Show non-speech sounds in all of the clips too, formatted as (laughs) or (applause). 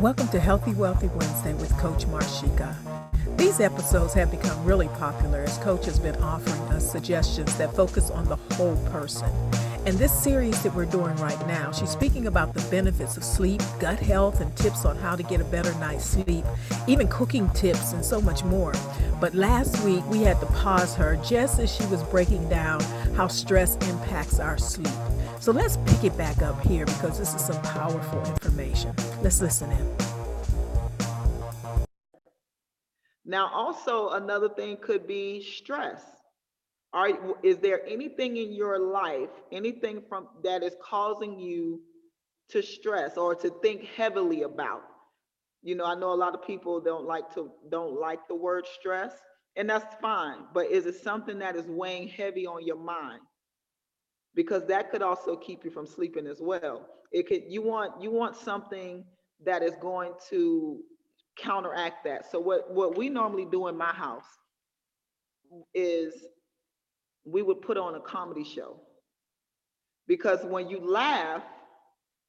Welcome to Healthy Wealthy Wednesday with Coach Marshika. These episodes have become really popular as Coach has been offering us suggestions that focus on the whole person. In this series that we're doing right now, she's speaking about the benefits of sleep, gut health, and tips on how to get a better night's sleep, even cooking tips, and so much more. But last week, we had to pause her just as she was breaking down how stress impacts our sleep. So let's pick it back up here because this is some powerful information. Let's listen in. Now, also another thing could be stress. Are is there anything in your life, anything from that is causing you to stress or to think heavily about? You know, I know a lot of people don't like to don't like the word stress, and that's fine. But is it something that is weighing heavy on your mind? Because that could also keep you from sleeping as well. It could you want you want something that is going to counteract that. So what what we normally do in my house is we would put on a comedy show. Because when you laugh,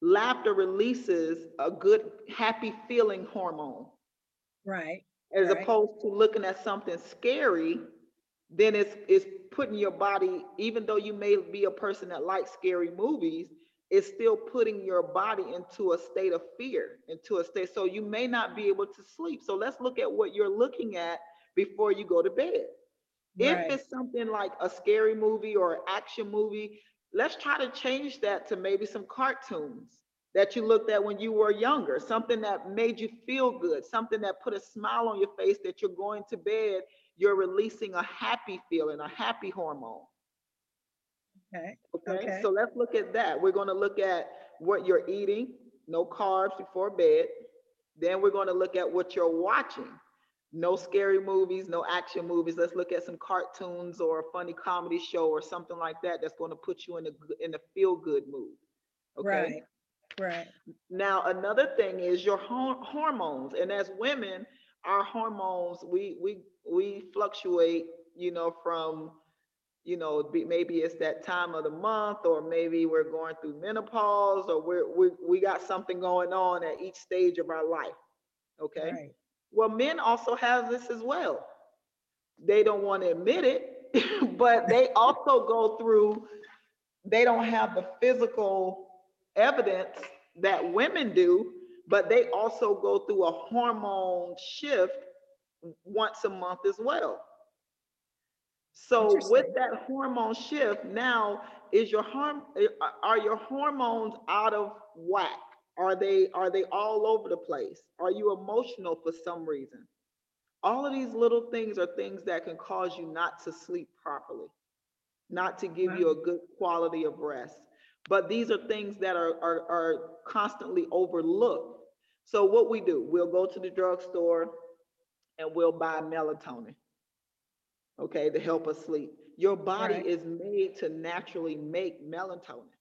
laughter releases a good happy feeling hormone. Right. As right. opposed to looking at something scary, then it's it's putting your body even though you may be a person that likes scary movies, it's still putting your body into a state of fear, into a state. So you may not be able to sleep. So let's look at what you're looking at before you go to bed. Right. If it's something like a scary movie or action movie, let's try to change that to maybe some cartoons that you looked at when you were younger, something that made you feel good, something that put a smile on your face that you're going to bed, you're releasing a happy feeling, a happy hormone. Okay. okay. Okay. So let's look at that. We're going to look at what you're eating, no carbs before bed. Then we're going to look at what you're watching. No scary movies, no action movies. Let's look at some cartoons or a funny comedy show or something like that that's going to put you in a in a feel good mood. Okay. Right. Right. Now another thing is your hormones, and as women, our hormones we we we fluctuate. You know from you know, maybe it's that time of the month, or maybe we're going through menopause, or we're, we we got something going on at each stage of our life. Okay. Right. Well, men also have this as well. They don't want to admit it, (laughs) but they also go through. They don't have the physical evidence that women do, but they also go through a hormone shift once a month as well. So with that hormone shift, now is your harm eh, are your hormones out of whack? Are they are they all over the place? Are you emotional for some reason? All of these little things are things that can cause you not to sleep properly, not to give you a good quality of rest. But these are things that are, are, are constantly overlooked. So what we do, we'll go to the drugstore and we'll buy melatonin okay, to help us sleep. Your body right. is made to naturally make melatonin.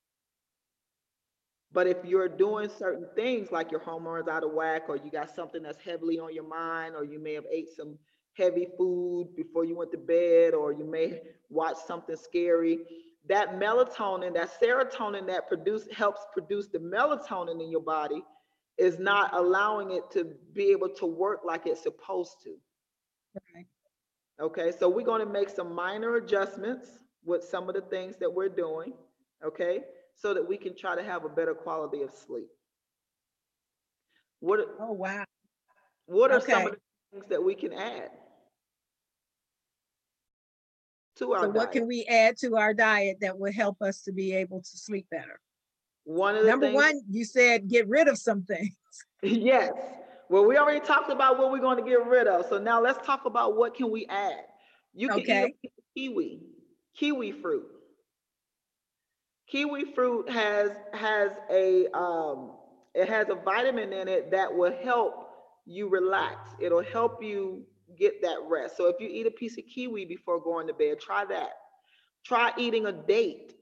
But if you're doing certain things like your hormones out of whack, or you got something that's heavily on your mind, or you may have ate some heavy food before you went to bed, or you may watch something scary, that melatonin, that serotonin that produce helps produce the melatonin in your body is not allowing it to be able to work like it's supposed to. Okay. Okay, so we're going to make some minor adjustments with some of the things that we're doing, okay, so that we can try to have a better quality of sleep. What? Oh wow! What are okay. some of the things that we can add to our? So, what can we add to our diet that will help us to be able to sleep better? One of the number things, one, you said get rid of some things. (laughs) yes, well, we already talked about what we're going to get rid of. So now let's talk about what can we add. You can okay. eat kiwi, kiwi fruit. Kiwi fruit has has a um, it has a vitamin in it that will help you relax. It'll help you get that rest. So if you eat a piece of kiwi before going to bed, try that. Try eating a date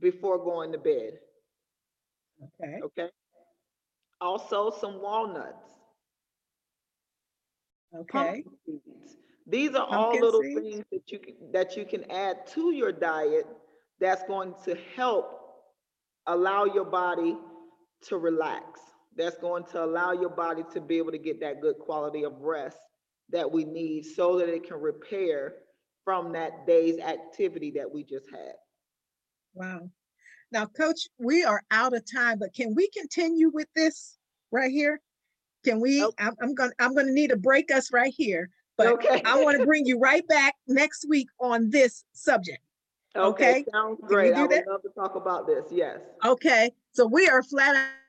before going to bed. Okay. Okay. Also, some walnuts. Okay. These are all little seeds. things that you can, that you can add to your diet that's going to help allow your body to relax. that's going to allow your body to be able to get that good quality of rest that we need so that it can repair from that day's activity that we just had. Wow. Now, coach, we are out of time, but can we continue with this right here? Can we? Okay. I'm, I'm gonna I'm gonna need to break us right here, but okay. I want to bring you right back next week on this subject. Okay, okay? sounds great. I would that? love to talk about this. Yes. Okay, so we are flat out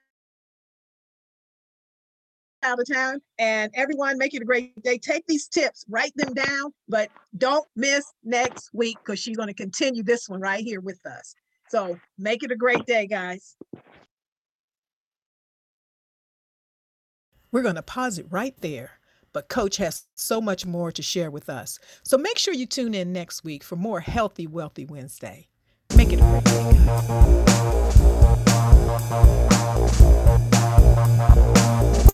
of town and everyone make it a great day. Take these tips write them down but don't miss next week because she's going to continue this one right here with us. So make it a great day guys. We're going to pause it right there but coach has so much more to share with us. So make sure you tune in next week for more healthy wealthy wednesday. Make it a great day.